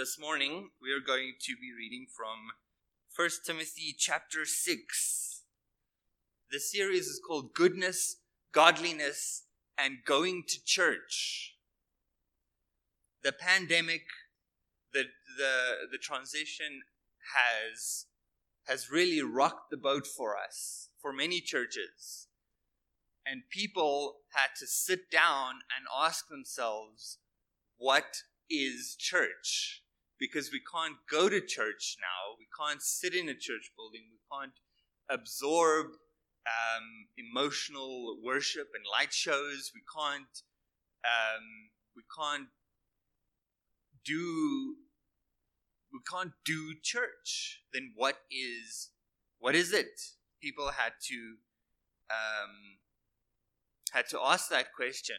this morning we are going to be reading from 1 Timothy chapter 6. The series is called Goodness, Godliness, and Going to Church. The pandemic, the, the, the transition has, has really rocked the boat for us, for many churches. And people had to sit down and ask themselves, what is church? Because we can't go to church now. We can't sit in a church building. We can't absorb um, emotional worship and light shows. We can't um, we can't do we can't do church. Then what is what is it? People had to um, had to ask that question.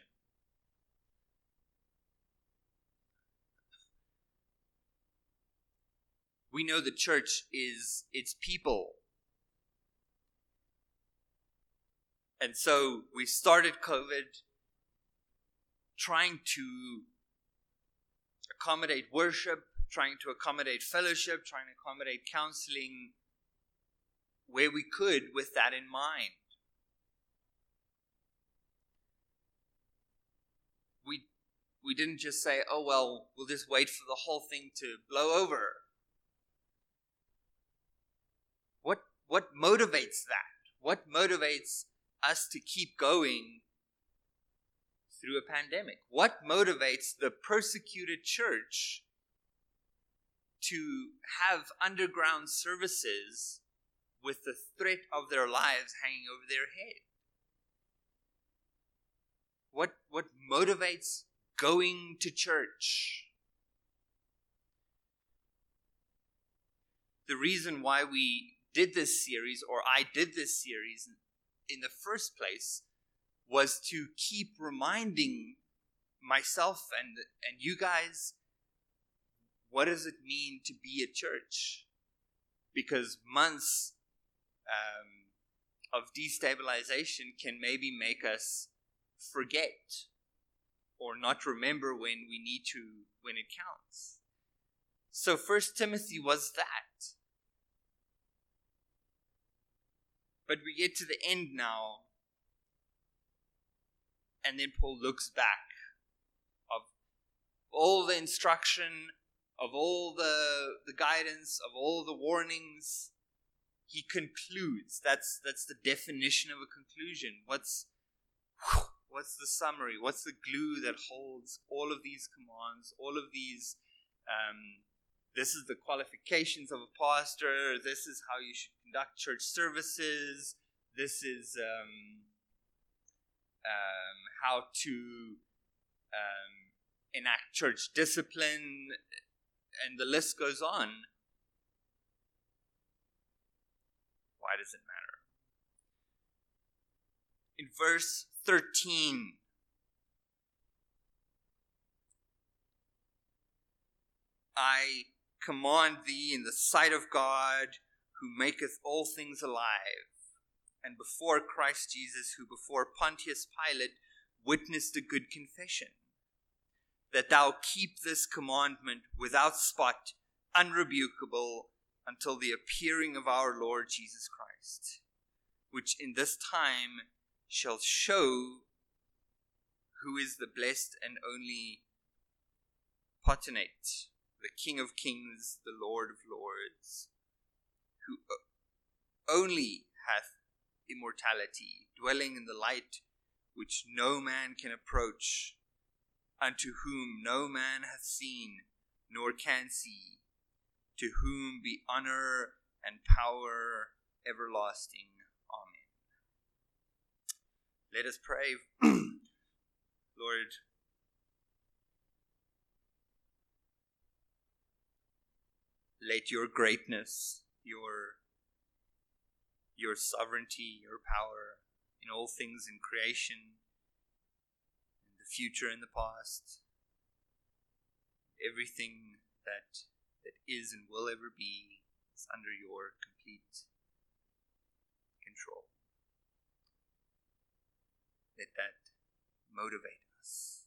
We know the church is its people. And so we started COVID trying to accommodate worship, trying to accommodate fellowship, trying to accommodate counseling where we could with that in mind. We we didn't just say, "Oh well, we'll just wait for the whole thing to blow over." What motivates that? What motivates us to keep going through a pandemic? What motivates the persecuted church to have underground services with the threat of their lives hanging over their head? What, what motivates going to church? The reason why we did this series, or I did this series in the first place, was to keep reminding myself and, and you guys what does it mean to be a church? Because months um, of destabilization can maybe make us forget or not remember when we need to, when it counts. So, First Timothy was that. But we get to the end now, and then Paul looks back of all the instruction, of all the, the guidance, of all the warnings. He concludes. That's that's the definition of a conclusion. What's what's the summary? What's the glue that holds all of these commands, all of these um, this is the qualifications of a pastor. This is how you should conduct church services. This is um, um, how to um, enact church discipline, and the list goes on. Why does it matter? In verse 13, I command thee in the sight of God, who maketh all things alive, and before Christ Jesus, who before Pontius Pilate witnessed a good confession, that thou keep this commandment without spot, unrebukable, until the appearing of our Lord Jesus Christ, which in this time shall show who is the blessed and only potentate the King of Kings, the Lord of Lords, who uh, only hath immortality, dwelling in the light which no man can approach, unto whom no man hath seen nor can see, to whom be honor and power everlasting. Amen. Let us pray. Lord, let your greatness, your your sovereignty, your power in all things in creation, in the future and the past, everything that that is and will ever be is under your complete control. Let that motivate us.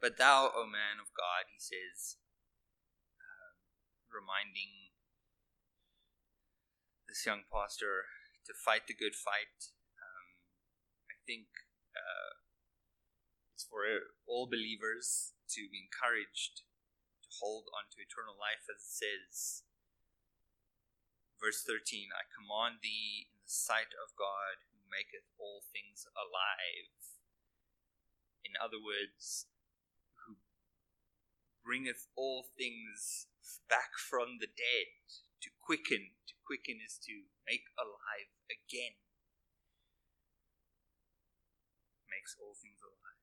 But thou, O man of God, he says, uh, reminding this young pastor to fight the good fight. Um, I think uh, it's for all believers to be encouraged to hold on to eternal life, as it says. Verse 13 I command thee in the sight of God who maketh all things alive. In other words, who bringeth all things back from the dead to quicken. To quicken is to make alive again. Makes all things alive.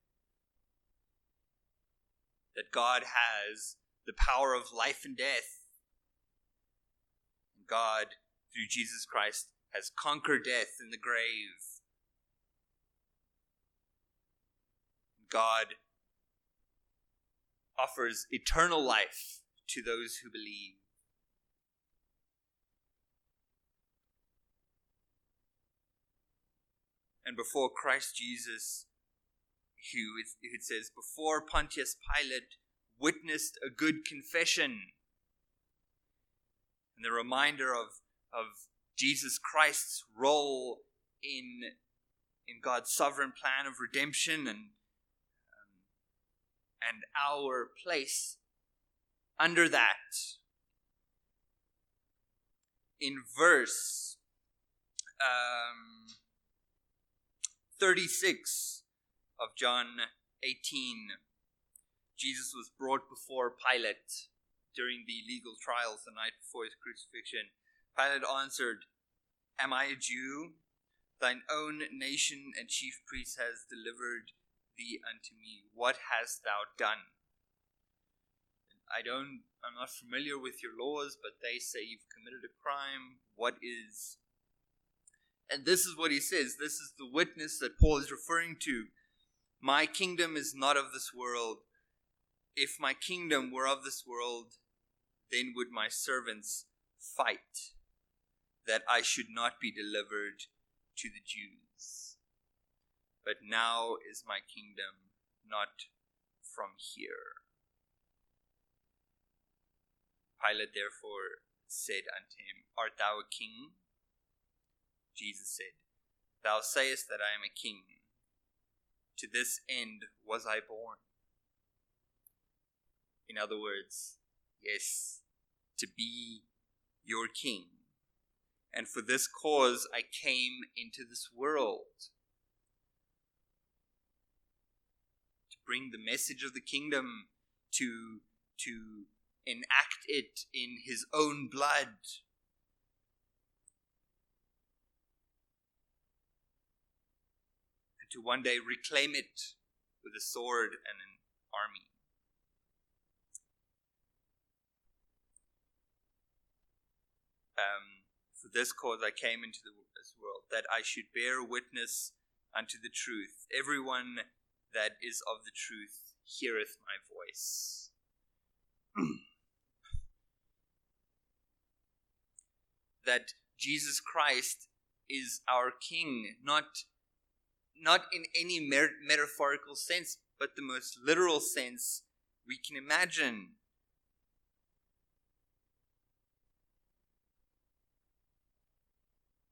That God has the power of life and death. God, through Jesus Christ, has conquered death in the grave. God offers eternal life to those who believe. and before Christ Jesus, who it says, before Pontius Pilate witnessed a good confession. And the reminder of, of Jesus Christ's role in, in God's sovereign plan of redemption and, and our place under that. In verse um, 36 of John 18, Jesus was brought before Pilate during the legal trials the night before his crucifixion. Pilate answered, Am I a Jew? Thine own nation and chief priest has delivered thee unto me. What hast thou done? I don't, I'm not familiar with your laws, but they say you've committed a crime. What is and this is what he says. This is the witness that Paul is referring to. My kingdom is not of this world. If my kingdom were of this world, then would my servants fight that I should not be delivered to the Jews. But now is my kingdom not from here. Pilate therefore said unto him, Art thou a king? Jesus said, Thou sayest that I am a king. To this end was I born. In other words, yes, to be your king. And for this cause I came into this world. Bring the message of the kingdom, to, to enact it in his own blood And to one day reclaim it with a sword and an army. Um, for this cause I came into this world, that I should bear witness unto the truth. Everyone that is of the truth heareth my voice. that Jesus Christ is our King, not not in any mer- metaphorical sense, but the most literal sense we can imagine.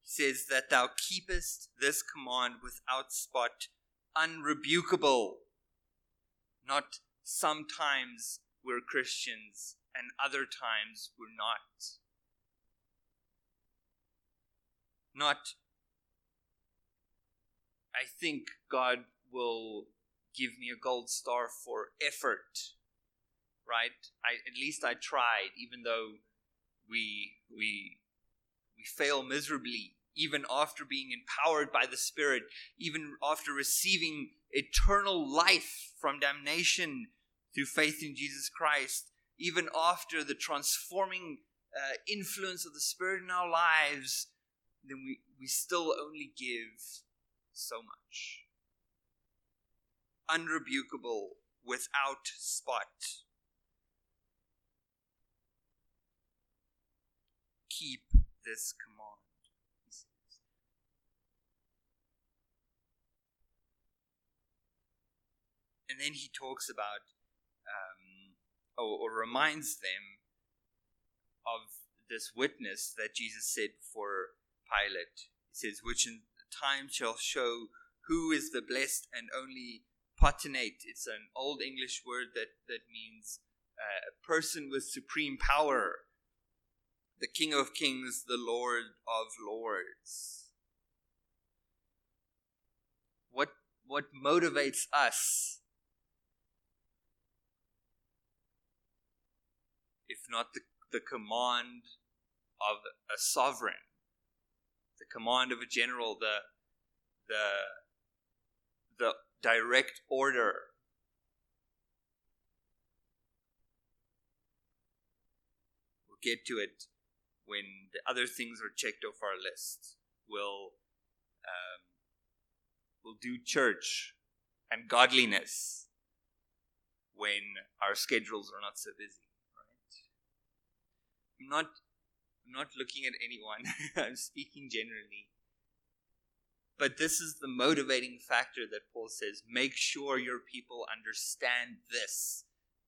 He says that thou keepest this command without spot, unrebukable. Not sometimes we're Christians and other times we're not. Not I think God will give me a gold star for effort, right? I, at least I tried, even though we we we fail miserably, even after being empowered by the Spirit, even after receiving eternal life from damnation through faith in Jesus Christ, even after the transforming uh, influence of the Spirit in our lives, then we, we still only give so much. Unrebukable, without spot. Keep this command, he says. And then he talks about um, or, or reminds them of this witness that Jesus said for Pilate. He says, Which in time shall show who is the blessed and only potentate. It's an old English word that, that means uh, a person with supreme power, the King of kings, the Lord of lords. What, what motivates us not the, the command of a sovereign, the command of a general, the, the, the direct order. We'll get to it when the other things are checked off our list. We'll, um, we'll do church and godliness when our schedules are not so busy. I'm not not looking at anyone. I'm speaking generally. But this is the motivating factor that Paul says make sure your people understand this,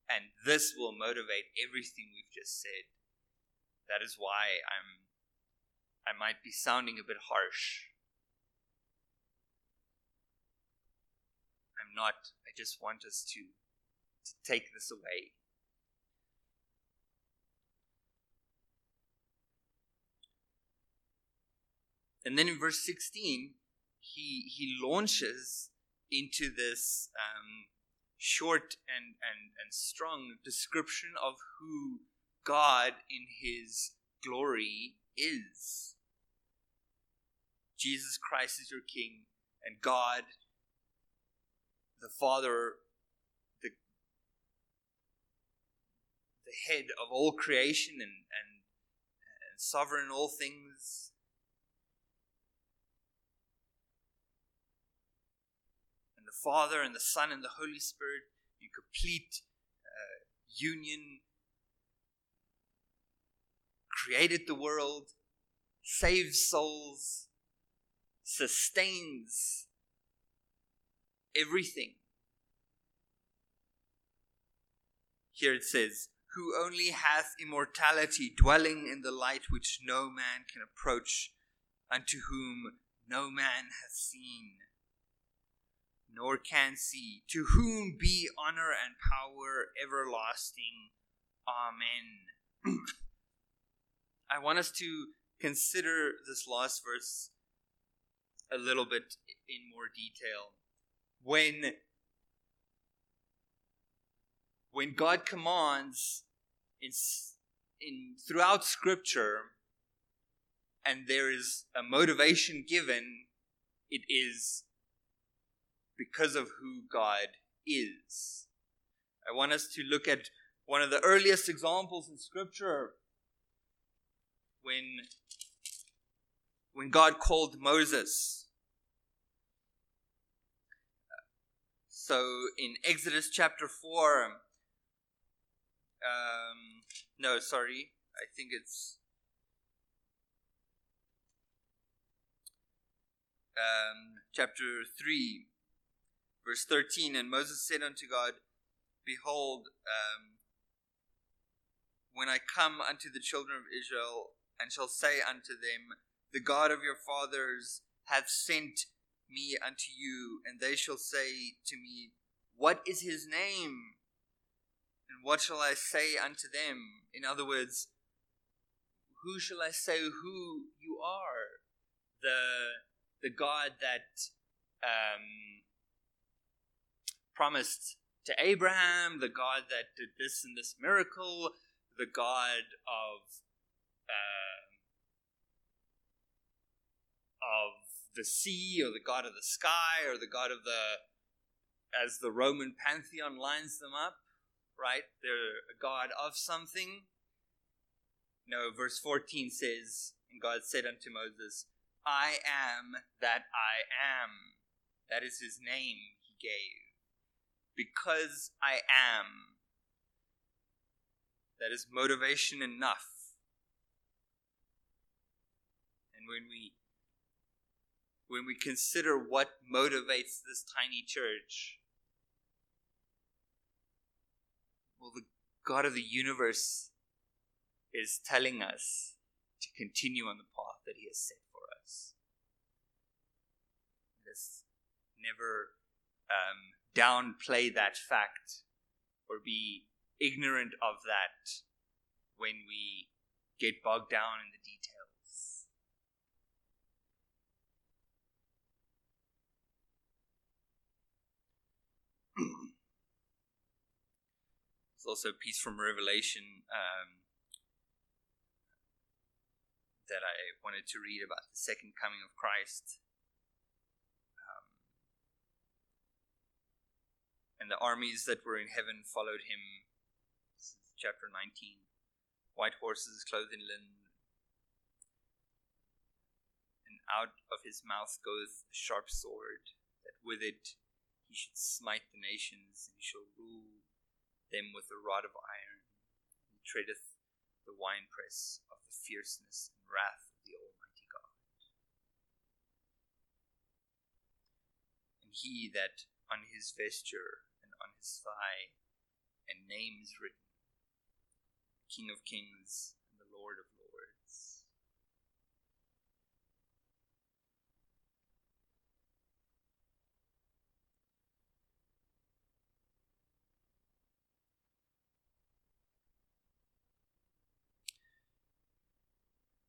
and this will motivate everything we've just said. That is why I'm I might be sounding a bit harsh. I'm not. I just want us to to take this away. And then in verse 16, he, he launches into this um, short and, and, and strong description of who God in his glory is. Jesus Christ is your King, and God, the Father, the, the head of all creation and, and, and sovereign all things, Father and the Son and the Holy Spirit in complete uh, union, created the world, saves souls, sustains everything. Here it says, Who only hath immortality, dwelling in the light which no man can approach, unto whom no man hath seen nor can see, to whom be honor and power everlasting. Amen. I want us to consider this last verse a little bit in more detail. When when God commands in, in throughout scripture and there is a motivation given, it is because of who God is. I want us to look at one of the earliest examples in Scripture when, when God called Moses. So in Exodus chapter 4, um, no, sorry, I think it's um, chapter 3. Verse 13 And Moses said unto God, Behold, um, when I come unto the children of Israel, and shall say unto them, The God of your fathers hath sent me unto you, and they shall say to me, What is his name? And what shall I say unto them? In other words, who shall I say who you are? The the God that um, promised to Abraham, the God that did this and this miracle, the God of uh, of the sea, or the God of the sky, or the God of the as the Roman pantheon lines them up, right? They're a God of something. No, verse 14 says, And God said unto Moses, I am that I am. That is his name he gave because I am. That is motivation enough. And when we when we consider what motivates this tiny church, Well, the God of the universe is telling us to continue on the path that He has set for us. Let's never um, downplay that fact or be ignorant of that when we get bogged down in the details. There's also a piece from Revelation um, that I wanted to read about the second coming of Christ. And the armies that were in heaven followed him. Chapter 19 white horses clothed in linen. And out of his mouth goeth a sharp sword, that with it he should smite the nations, and he shall rule them with a rod of iron. He treadeth the winepress of the fierceness and wrath of the Almighty God. And he that on his vesture his thigh a name is written, King of Kings and the Lord of Lords.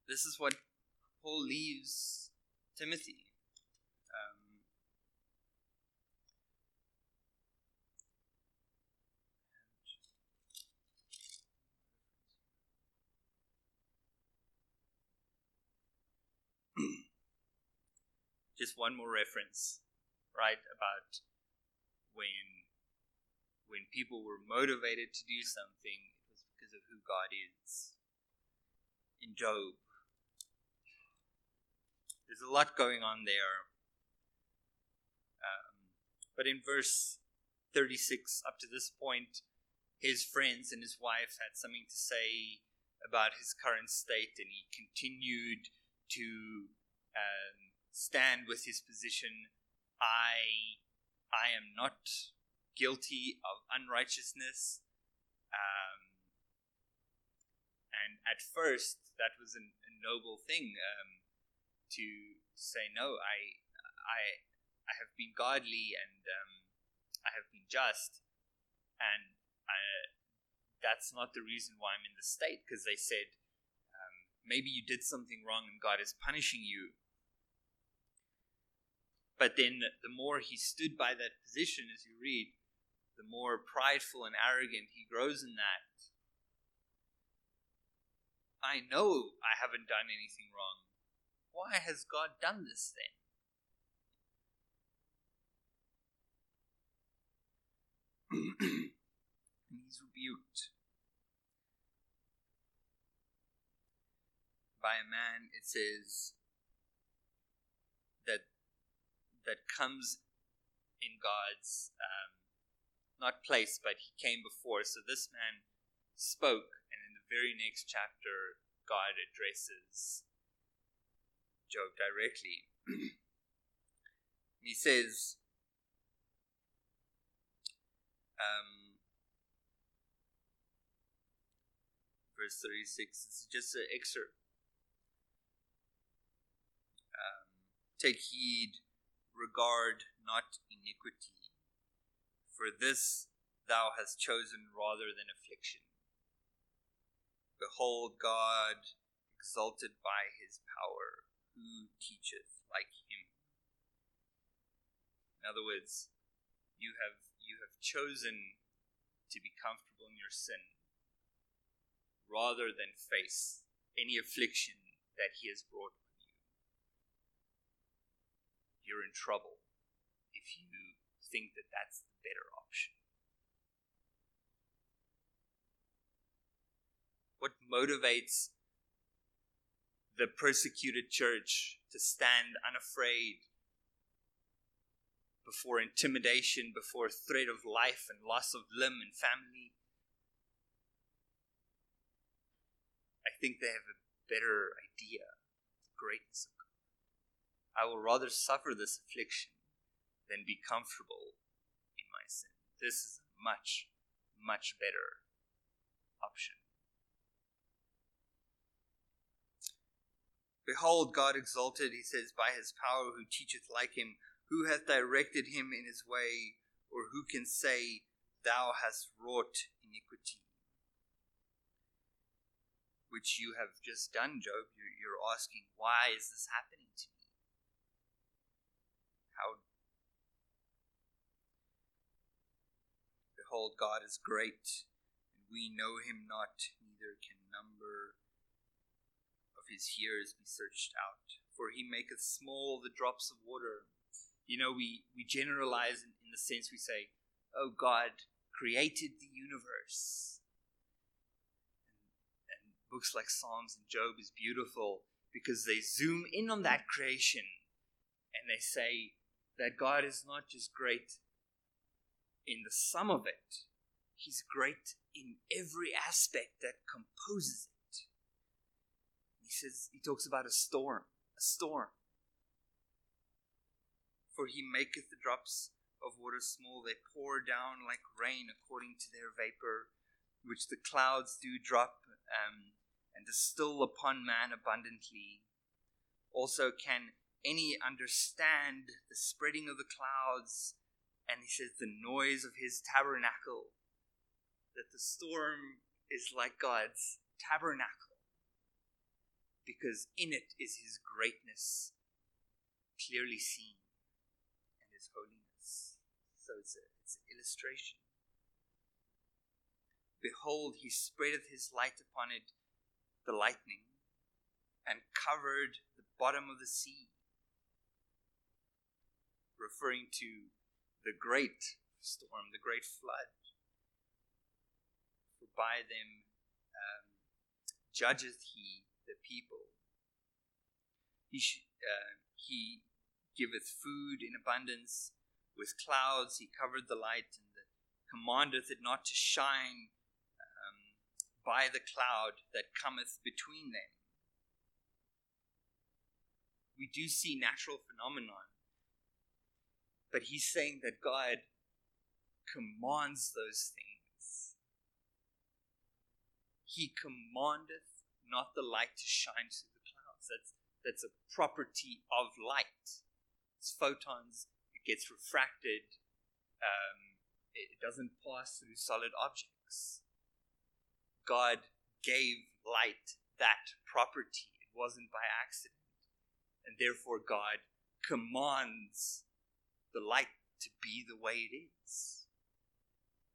This is what Paul leaves Timothy. Um, just one more reference, right, about when when people were motivated to do something, it was because of who God is. In Job, there's a lot going on there. Um, but in verse 36, up to this point, his friends and his wife had something to say about his current state, and he continued to um, stand with his position. I, I am not guilty of unrighteousness. Um, and at first, that was an, a noble thing um, to say, no, I, I, I have been godly and um, I have been just, and I, that's not the reason why I'm in the state. Because they said, um, maybe you did something wrong and God is punishing you. But then the more he stood by that position, as you read, the more prideful and arrogant he grows in that. I know I haven't done anything wrong. Why has God done this then? and he's rebuked by a man, it says, that that comes in God's um, not place, but he came before. So this man spoke, and in the very next chapter, God addresses Job directly. he says, um, verse 36, it's just an excerpt. Um, Take heed, regard not iniquity, for this thou hast chosen rather than affliction. Behold, God exalted by his power, who teacheth like him. In other words, you have you have chosen to be comfortable in your sin rather than face any affliction that he has brought. You're in trouble if you think that that's the better option. What motivates the persecuted church to stand unafraid before intimidation, before threat of life and loss of limb and family. I think they have a better idea of the greatness of. I will rather suffer this affliction than be comfortable in my sin. This is a much, much better option. Behold, God exalted, he says, by his power, who teacheth like him, who hath directed him in his way, or who can say, Thou hast wrought iniquity? Which you have just done, Job. You're, asking, Why is this happening to me? How Behold, God is great, and we know him not, neither can number of his years be searched out. For he maketh small the drops of water. You know, we, we generalize in, in the sense we say, Oh, God created the universe. And, and books like Psalms and Job is beautiful because they zoom in on that creation and they say that God is not just great in the sum of it, He's great in every aspect that composes it. He says, He talks about a storm, a storm. For He maketh the drops of water small, they pour down like rain according to their vapor, which the clouds do drop um, and distill upon man abundantly. Also, can any understand the spreading of the clouds and he says the noise of his tabernacle, that the storm is like God's tabernacle, because in it is his greatness clearly seen and his holiness. So it's, a, it's an illustration. Behold, he spreadeth his light upon it, the lightning, and covered the bottom of the sea, referring to the great storm, the great flood. For by them um, judgeth he the people. He, sh- uh, he giveth food in abundance. With clouds he covered the light, and the, commandeth it not to shine um, by the cloud that cometh between them. We do see natural phenomenon but he's saying that God commands those things. He commandeth not the light to shine through the clouds. That's, that's a property of light. It's photons, it gets refracted, um, it doesn't pass through solid objects. God gave light that property. It wasn't by accident. And therefore, God commands the light to be the way it is.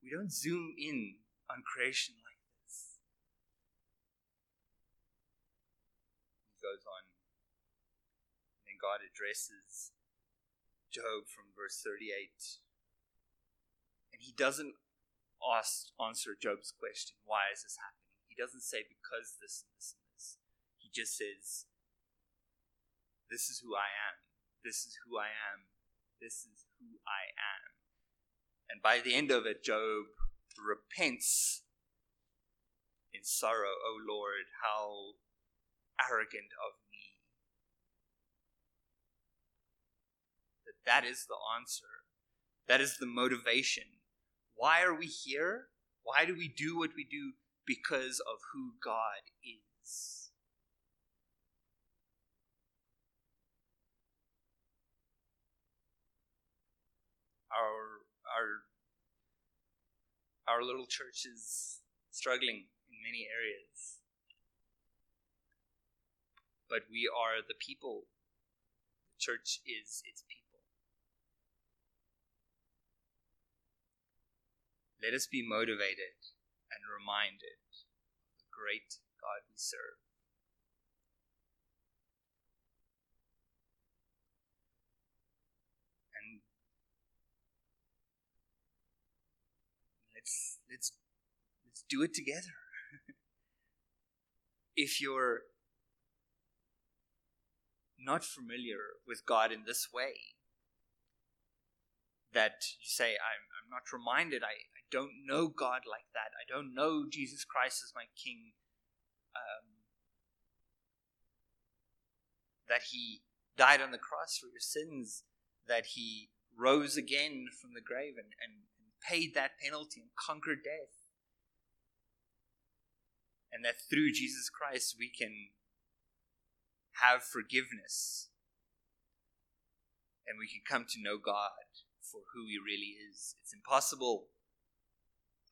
We don't zoom in on creation like this. He goes on. And then God addresses Job from verse 38. And he doesn't ask, answer Job's question, why is this happening? He doesn't say because this and this and this. He just says, this is who I am. This is who I am this is who I am. And by the end of it, Job repents in sorrow, O Lord, how arrogant of me. That that is the answer. That is the motivation. Why are we here? Why do we do what we do? Because of who God is. Our our our little church is struggling in many areas. But we are the people. The church is its people. Let us be motivated and reminded of the great God we serve. Let's let's let's do it together. if you're not familiar with God in this way, that you say, I'm, I'm not reminded, I, I don't know God like that, I don't know Jesus Christ as my King, um, that He died on the cross for your sins, that He rose again from the grave and, and paid that penalty and conquered death. and that through Jesus Christ we can have forgiveness and we can come to know God for who He really is. It's impossible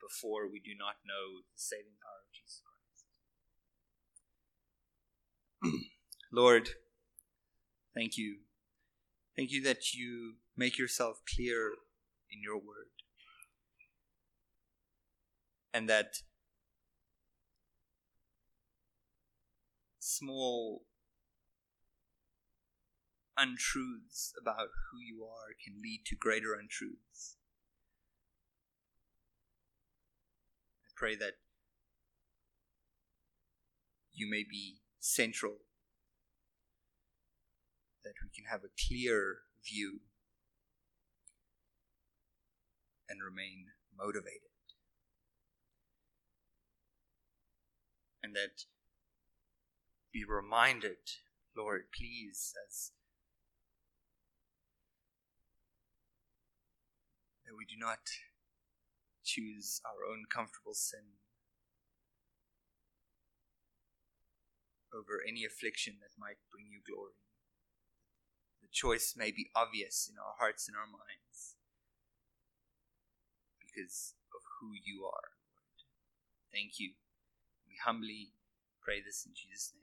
before we do not know the saving power of Jesus Christ. Lord, thank you. Thank you that you make yourself clear in your word. And that small untruths about who you are can lead to greater untruths. I pray that you may be central, that we can have a clear view and remain motivated. And that be reminded, Lord, please, as that we do not choose our own comfortable sin over any affliction that might bring you glory. The choice may be obvious in our hearts and our minds because of who you are, Lord. Thank you. We humbly pray this in Jesus' name.